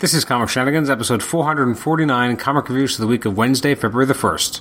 This is Comic Shenanigans, episode 449, comic reviews for the week of Wednesday, February the 1st.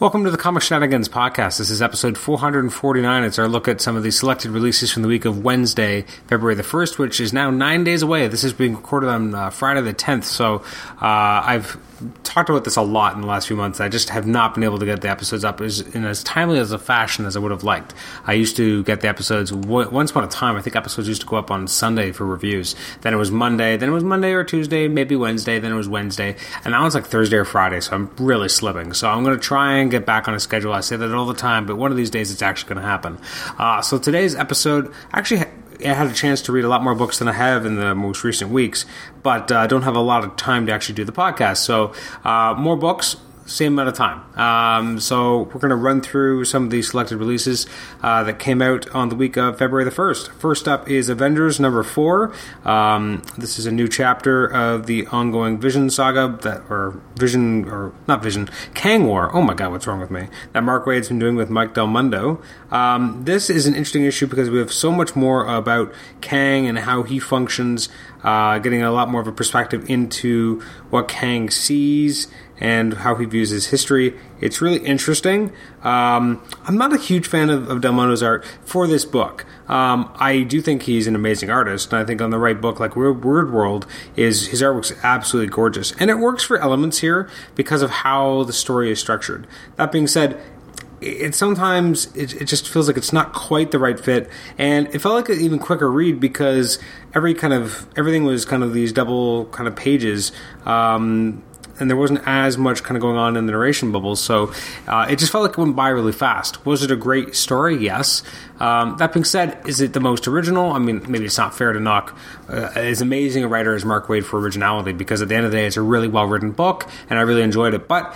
Welcome to the Comic Shenanigans podcast. This is episode 449. It's our look at some of the selected releases from the week of Wednesday, February the 1st, which is now nine days away. This is being recorded on uh, Friday the 10th, so uh, I've talked about this a lot in the last few months. I just have not been able to get the episodes up as, in as timely as a fashion as I would have liked. I used to get the episodes once upon a time. I think episodes used to go up on Sunday for reviews. Then it was Monday. Then it was Monday or Tuesday, maybe Wednesday. Then it was Wednesday, and now it's like Thursday or Friday. So I'm really slipping. So I'm going to try and get back on a schedule. I say that all the time, but one of these days it's actually going to happen. Uh, so today's episode actually I had a chance to read a lot more books than I have in the most recent weeks, but I uh, don't have a lot of time to actually do the podcast. So, uh, more books, same amount of time. Um, so we're going to run through some of the selected releases uh, that came out on the week of February the 1st. First up is Avengers number 4. Um, this is a new chapter of the ongoing Vision saga, that or Vision, or not Vision, Kang War. Oh my god, what's wrong with me? That Mark Waid's been doing with Mike Del Mundo. Um, this is an interesting issue because we have so much more about Kang and how he functions, uh, getting a lot more of a perspective into what Kang sees and how he views his history. It's really interesting. Um, I'm not a huge fan of, of Del Mundo's art for this book. Um, I do think he's an amazing artist, and I think on the right book, like Weird, Weird World, is his artwork's absolutely gorgeous, and it works for elements here because of how the story is structured. That being said, it sometimes it, it, just feels like it's not quite the right fit and it felt like an even quicker read because every kind of everything was kind of these double kind of pages um, and there wasn't as much kind of going on in the narration bubbles, so uh, it just felt like it went by really fast. Was it a great story? Yes. Um, that being said, is it the most original? I mean, maybe it's not fair to knock uh, as amazing a writer as Mark Waid for originality, because at the end of the day, it's a really well written book, and I really enjoyed it. But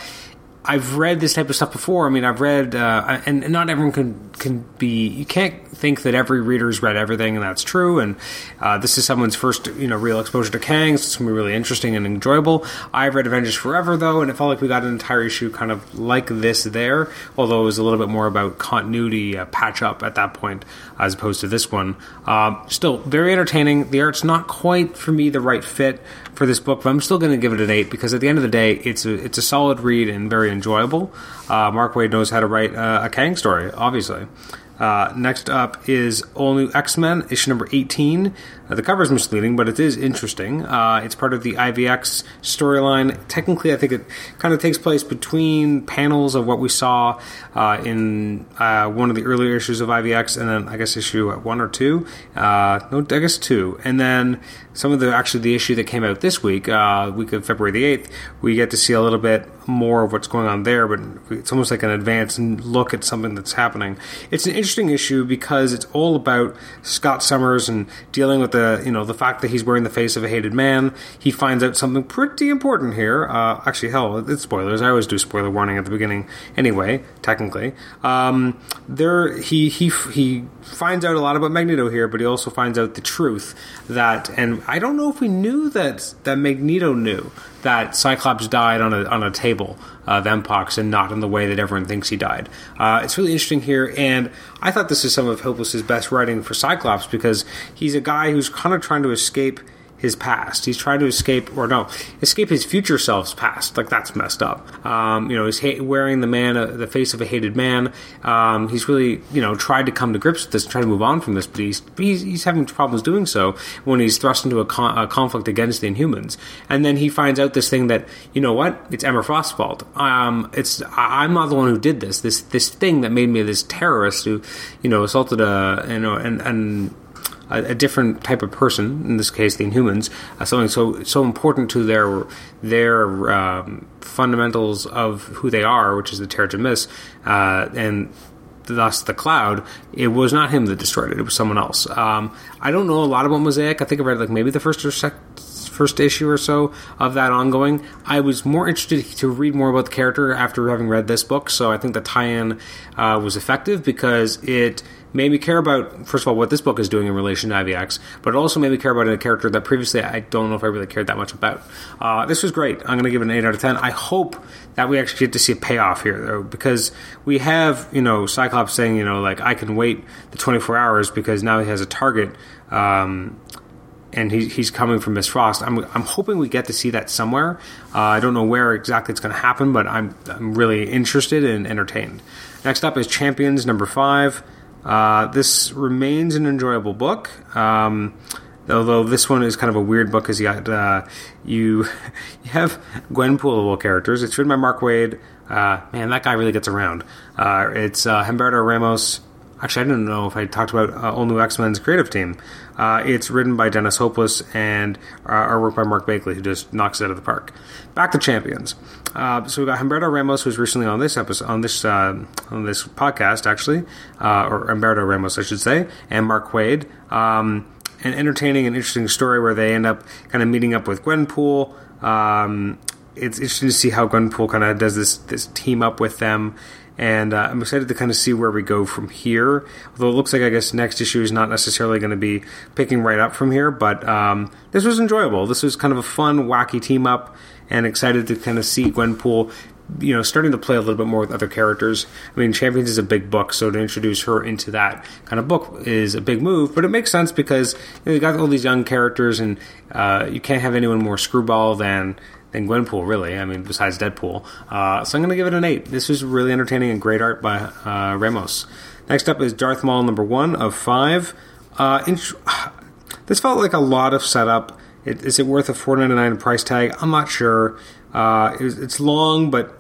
I've read this type of stuff before. I mean, I've read, uh, and, and, not everyone can can be. You can't think that every reader's read everything, and that's true. And uh, this is someone's first, you know, real exposure to Kang, so it's going to be really interesting and enjoyable. I've read Avengers Forever though, and it felt like we got an entire issue kind of like this there, although it was a little bit more about continuity, uh, patch up at that point, as opposed to this one. Um, still very entertaining. The art's not quite for me the right fit for this book, but I'm still going to give it an eight because at the end of the day, it's a it's a solid read and very enjoyable. Uh, Mark Waid knows how to write uh, a Kang story, obviously. Uh, next up is All New X Men, issue number 18. Uh, the cover is misleading, but it is interesting. Uh, it's part of the IVX storyline. Technically, I think it kind of takes place between panels of what we saw uh, in uh, one of the earlier issues of IVX, and then I guess issue one or two. Uh, no, I guess two. And then some of the actually the issue that came out this week, week of February the 8th, we get to see a little bit more of what's going on there, but it's almost like an advanced look at something that's happening. It's an interesting issue because it's all about Scott Summers and dealing with the you know the fact that he's wearing the face of a hated man. He finds out something pretty important here. Uh, actually, hell, it's spoilers. I always do spoiler warning at the beginning anyway. Technically, um, there he he he finds out a lot about Magneto here, but he also finds out the truth that, and I don't know if we knew that that Magneto knew that Cyclops died on a on a table of Mpox and not in the way that everyone thinks he died. Uh, it's really interesting here, and I thought this is some of Hopeless's best writing for Cyclops because he's a guy who's kind of trying to escape his past. He's trying to escape, or no, escape his future self's past. Like that's messed up. Um, you know, he's ha- wearing the man, uh, the face of a hated man. Um, he's really, you know, tried to come to grips with this, try to move on from this, but he's, he's, he's having problems doing so when he's thrust into a, con- a, conflict against the Inhumans. And then he finds out this thing that, you know what, it's Emma Frost's fault. Um, it's I- I'm not the one who did this. This this thing that made me this terrorist who, you know, assaulted a, you know, and and a, a, different type of person, in this case the Inhumans, uh, something so so important to their their um, fundamentals of who they are, which is the Terrigen Mist, uh, and thus the cloud. It was not him that destroyed it; it was someone else. Um, I don't know a lot about Mosaic. I think I read like maybe the first or second first issue or so of that ongoing. I was more interested to read more about the character after having read this book, so I think the tie-in uh, was effective because it made me care about first of all what this book is doing in relation to IVX, but it also made me care about a character that previously I don't know if I really cared that much about. Uh, this was great. I'm going to give it an eight out of ten. I hope that we actually get to see a payoff here though, because we have you know Cyclops saying you know like I can wait the 24 hours because now he has a target. Um, and he, he's coming from Miss Frost. I'm, I'm hoping we get to see that somewhere. Uh, I don't know where exactly it's going to happen, but I'm, I'm really interested and entertained. Next up is Champions number five. Uh, this remains an enjoyable book. Um, although this one is kind of a weird book because you got uh, you you have Gwenpoolable characters. It's written by Mark Waid. Uh, man, that guy really gets around. Uh, it's uh, Humberto Ramos. Actually, I didn't know if I talked about uh, All New X Men's creative team. Uh, it's written by Dennis Hopeless and uh, artwork by Mark Bagley, who just knocks it out of the park. Back to champions. Uh, so we've got Humberto Ramos, who's recently on this episode, on this uh, on this podcast, actually, uh, or Humberto Ramos, I should say, and Mark Waid. Um, an entertaining and interesting story where they end up kind of meeting up with Gwenpool. Um, it's interesting to see how Gwenpool kind of does this this team up with them and uh, I'm excited to kind of see where we go from here. Although it looks like I guess next issue is not necessarily going to be picking right up from here, but um, this was enjoyable. This was kind of a fun, wacky team up, and excited to kind of see Gwenpool. You know, starting to play a little bit more with other characters. I mean, Champions is a big book, so to introduce her into that kind of book is a big move. But it makes sense because you, know, you got all these young characters, and uh, you can't have anyone more screwball than than Gwenpool, really. I mean, besides Deadpool. Uh, so I'm going to give it an 8. This was really entertaining and great art by uh, Ramos. Next up is Darth Maul number 1 of 5. Uh, int- this felt like a lot of setup. It, is it worth a $4.99 price tag? I'm not sure. Uh, it it's long, but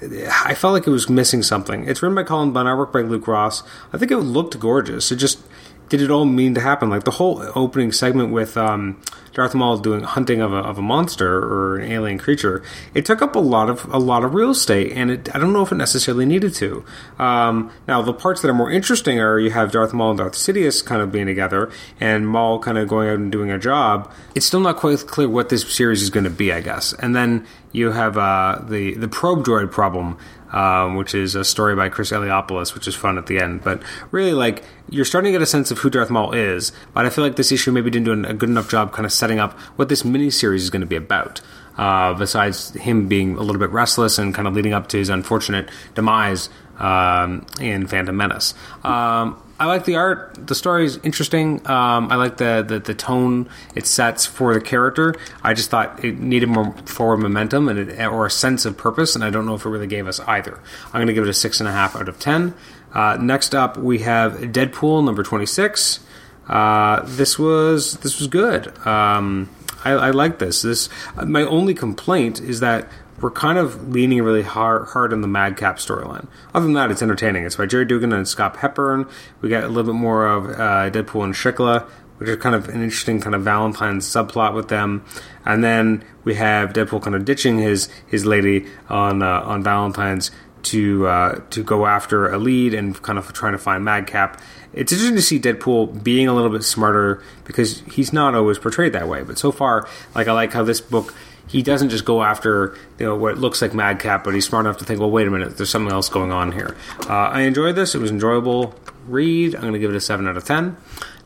I felt like it was missing something. It's written by Cullen Bunn, artwork by Luke Ross. I think it looked gorgeous. It just did it all mean to happen? Like the whole opening segment with um, Darth Maul doing hunting of a, of a monster or an alien creature, it took up a lot of a lot of real estate, and it, I don't know if it necessarily needed to. Um, now, the parts that are more interesting are you have Darth Maul and Darth Sidious kind of being together, and Maul kind of going out and doing a job. It's still not quite clear what this series is going to be, I guess. And then you have uh, the the probe droid problem um, which is a story by Chris Eliopoulos, which is fun at the end. But really, like you're starting to get a sense of who Darth Maul is. But I feel like this issue maybe didn't do a good enough job, kind of setting up what this miniseries is going to be about. Uh, besides him being a little bit restless and kind of leading up to his unfortunate demise um, in Phantom Menace. Um, I like the art. The story is interesting. Um, I like the, the, the tone it sets for the character. I just thought it needed more forward momentum and it, or a sense of purpose, and I don't know if it really gave us either. I'm going to give it a six and a half out of ten. Uh, next up, we have Deadpool number twenty six. Uh, this was this was good. Um, I, I like this. This my only complaint is that we're kind of leaning really hard, hard on the Madcap storyline. Other than that, it's entertaining. It's by Gerry Duggan and Scott Hepburn. We get a little bit more of uh, Deadpool and Shiklah, which is kind of an interesting kind of Valentine's subplot with them. And then we have Deadpool kind of ditching his his lady on uh, on Valentine's to uh, to go after a lead and kind of trying to find Madcap. It's interesting to see Deadpool being a little bit smarter because he's not always portrayed that way. But so far, like I like how this book he doesn't just go after you know what looks like Madcap, but he's smart enough to think, well, wait a minute, there's something else going on here. Uh, I enjoyed this; it was enjoyable read. I'm going to give it a seven out of ten.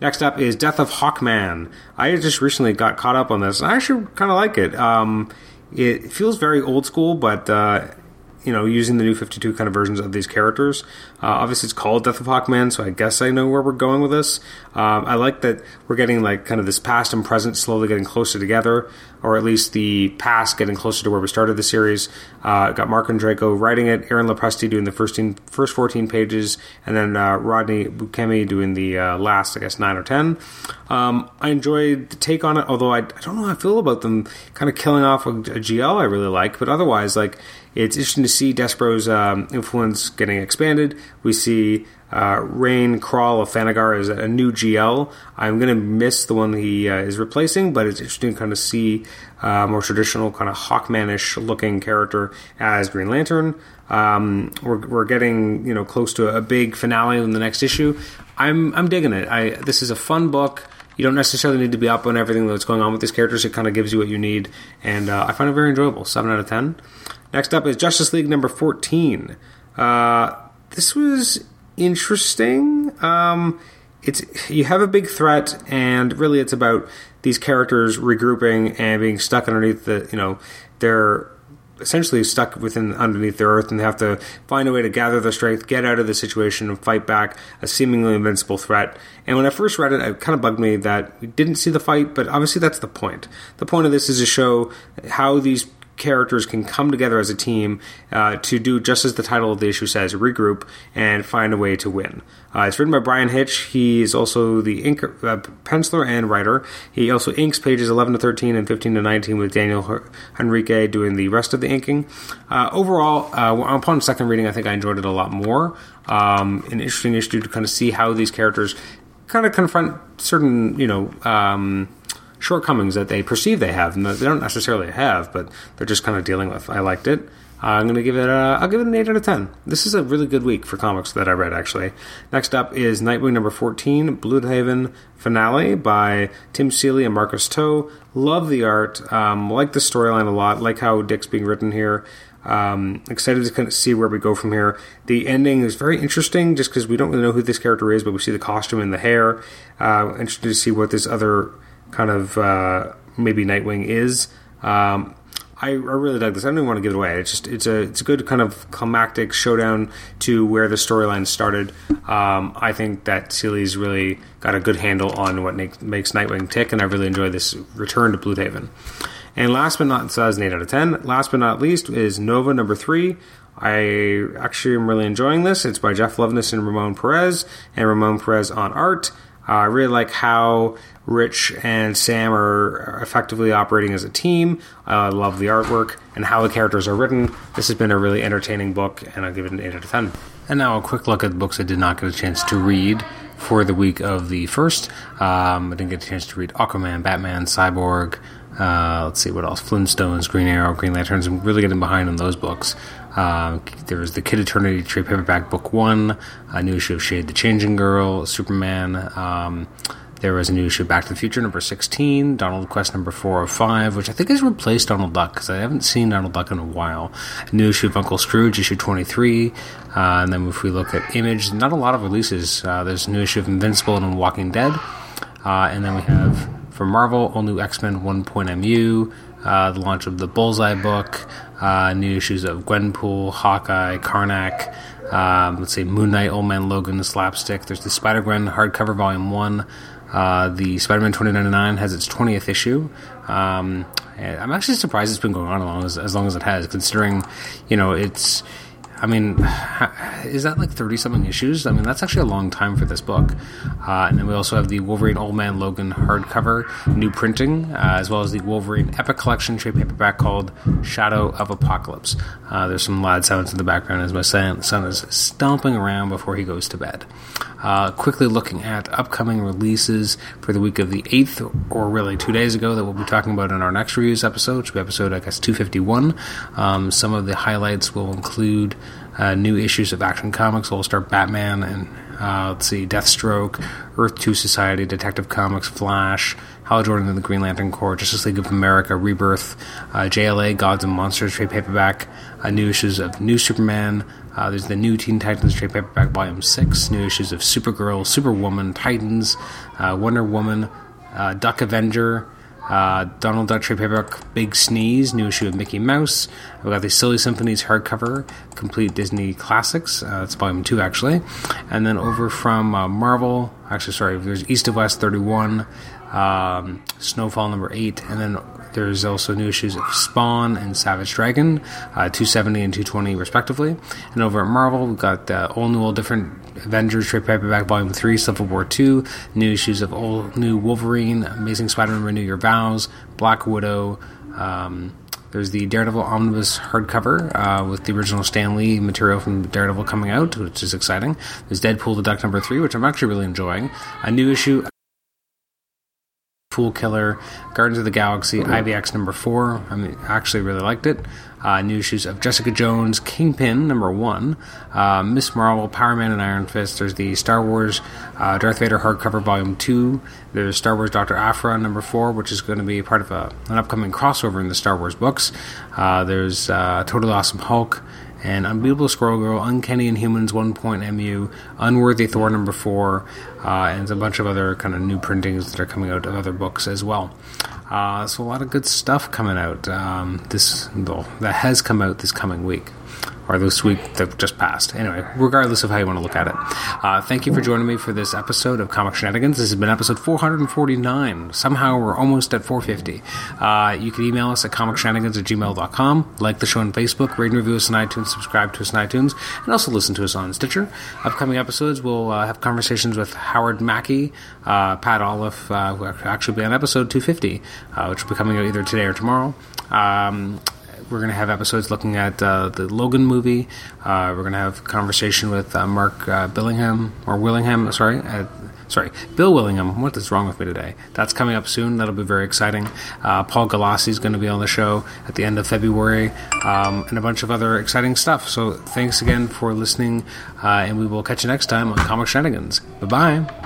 Next up is Death of Hawkman. I just recently got caught up on this. And I actually kind of like it. Um, it feels very old school, but uh, you know, using the new 52 kind of versions of these characters. Uh, obviously, it's called Death of Hawkman, so I guess I know where we're going with this. Um, I like that we're getting like kind of this past and present slowly getting closer together, or at least the past getting closer to where we started the series. Uh, got Andreyko writing it, Aaron Lopresti doing the first, first 14 pages, and then uh, Rodney Buchemi doing the uh, last, I guess, 9 or 10. Um, I enjoyed the take on it, although I, I, don't know how I feel about them kind of killing off a, a GL I really like, but otherwise, like, it's interesting to see Despero's um, influence getting expanded. We see uh, Rain Crawl of Thanagar as a new GL. I'm going to miss the one he uh, is replacing, but it's interesting to kind of see uh, more traditional, kind of Hawkmanish looking character as Green Lantern. Um, we're, we're getting you know close to a big finale in the next issue. I'm I'm digging it. I this is a fun book. you don't necessarily need to be up on everything that's going on with these characters. It kind of gives you what you need, and uh, I find it very enjoyable. Seven out of ten. Next up is Justice League number fourteen. Uh, this was interesting. Um, it's you have a big threat, and really, it's about these characters regrouping and being stuck underneath the you know they're essentially stuck within underneath the earth and they have to find a way to gather their strength, get out of the situation, and fight back a seemingly invincible threat. And when I first read it, it kind of bugged me that we didn't see the fight, but obviously that's the point. The point of this is to show how these characters can come together as a team uh, to do just as the title of the issue says regroup and find a way to win. Uh, it's written by Bryan Hitch. He is also the ink, uh, penciler and writer. He also inks pages 11 to 13 and 15 to 19 with Daniel Henrique doing the rest of the inking. Uh, overall, uh, upon second reading, I think I enjoyed it a lot more. Um, an interesting issue to kind of see how these characters kind of confront certain, you know, um, shortcomings that they perceive they have, and they don't necessarily have, but they're just kind of dealing with. I liked it. I'm to give it. A, I'll give it an eight out of ten. This is a really good week for comics that I read. Actually, next up is Nightwing number fourteen, Blüdhaven finale by Tim Seeley and Marcus To. Love the art. Um, like the storyline a lot. Like how Dick's being written here. Um, excited to kind of see where we go from here. The ending is very interesting, just because we don't really know who this character is, but we see the costume and the hair. Uh, interested to see what this other kind of uh, maybe Nightwing is. Um, I, I, really like this. I don't even want to give it away. It's just it's a it's a good kind of climactic showdown to where the storyline started. Um, I think that Seeley's really got a good handle on what make, makes Nightwing tick, and I really enjoy this return to Blüdhaven. And last but not so an eight out of ten. Last but not least is Nova number three. I actually am really enjoying this. It's by Jeff Loveness and Ramon Perez, and Ramon Perez on art. Uh, I really like how Rich and Sam are effectively operating as a team. I uh, love the artwork and how the characters are written. This has been a really entertaining book, and I'll give it an 8 out of 10. And now a quick look at the books I did not get a chance to read for the week of the first. Um, I didn't get a chance to read Aquaman, Batman, Cyborg. Uh, let's see what else: Flintstones, Green Arrow, Green Lanterns. I'm really getting behind on those books. Uh, there was the Kid Eternity trade paperback book one, a new issue of Shade the Changing Girl, Superman. Um, there was a new issue of Back to the Future number 16, Donald Quest number 405, which I think has replaced Donald Duck because I haven't seen Donald Duck in a while. A new issue of Uncle Scrooge, issue 23. Uh, and then if we look at Image, not a lot of releases. Uh, there's a new issue of Invincible and Walking Dead. Uh, and then we have for Marvel, all new X Men 1.mu, uh, the launch of the Bullseye book, uh, new issues of Gwenpool, Hawkeye, Karnak, um, let's say Moon Knight, Old Man Logan, the Slapstick. There's the Spider Gwen hardcover volume one. Uh, the Spider Man 2099 has its 20th issue. Um, I'm actually surprised it's been going on as long as, as long as it has, considering, you know, it's I mean, is that like 30 something issues? I mean, that's actually a long time for this book. Uh, and then we also have the Wolverine Old Man Logan hardcover, new printing, uh, as well as the Wolverine Epic Collection trade paperback called Shadow of Apocalypse. Uh, there's some loud sounds in the background as my son, son is stomping around before he goes to bed. Uh, quickly looking at upcoming releases for the week of the 8th, or really two days ago, that we'll be talking about in our next reviews episode, which will be episode, I guess, 251. Um, some of the highlights will include uh, new issues of Action Comics, All Star Batman, and uh, let's see, Deathstroke, Earth 2 Society, Detective Comics, Flash, Hal Jordan and the Green Lantern Corps, Justice League of America, Rebirth, uh, JLA, Gods and Monsters trade paperback, uh, new issues of New Superman. Uh, there's the new Teen Titans trade paperback, Volume 6, new issues of Supergirl, Superwoman, Titans, uh, Wonder Woman, Duck Avenger, uh, Donald Duck trade paperback Big Sneeze, new issue of Mickey Mouse. We got the Silly Symphonies hardcover, complete Disney classics. Uh, it's volume two actually, and then over from uh, Marvel. Actually, sorry, there's East of West 31, um, Snowfall number eight, and then there's also new issues of Spawn and Savage Dragon, uh, 270 and 220 respectively. And over at Marvel, we've got uh, all new, all different Avengers trade paperback volume 3, Civil War 2, new issues of all new Wolverine, Amazing Spider-Man Renew Your Vows, Black Widow, um, there's the Daredevil Omnibus hardcover uh, with the original Stan Lee material from Daredevil coming out, which is exciting. There's Deadpool the Duck number three, which I'm actually really enjoying. A new issue Fool Killer, Guardians of the Galaxy, IVX number four. I mean, actually really liked it. Uh, new issues of Jessica Jones, Kingpin number one, uh, Miss Marvel, Power Man, and Iron Fist. There's the Star Wars uh, Darth Vader hardcover volume two. There's Star Wars Doctor Aphra number four, which is going to be part of a, an upcoming crossover in the Star Wars books. Uh, there's uh, Totally Awesome Hulk and Unbeatable Squirrel Girl, Uncanny Inhumans 1.mu, Unworthy Thor number 4, uh, and a bunch of other kind of new printings that are coming out of other books as well. Uh, so a lot of good stuff coming out um, this well, that has come out this coming week or this week that just passed. Anyway, regardless of how you want to look at it. Uh, thank you for joining me for this episode of Comic Shenanigans. This has been episode 449. Somehow we're almost at 450. Uh, you can email us at comicshenanigans at gmail.com, like the show on Facebook, rate and review us on iTunes, subscribe to us on iTunes, and also listen to us on Stitcher. Upcoming episodes, we'll uh, have conversations with Howard Mackie, uh, Pat Olliffe, uh, who will actually be on episode 250, uh, which will be coming out either today or tomorrow. Um, we're going to have episodes looking at uh, the Logan movie. Uh, we're going to have conversation with uh, Mark uh, Billingham or Willingham. Sorry, uh, sorry, Bill Willingham. What is wrong with me today? That's coming up soon. That'll be very exciting. Uh, Paul Galassi is going to be on the show at the end of February, um, and a bunch of other exciting stuff. So thanks again for listening, and we will catch you next time on Comic Shenanigans. Bye bye.